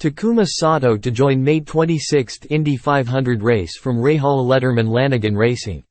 Takuma Sato to join May 26 Indy 500 race from Rahal Letterman Lanigan Racing.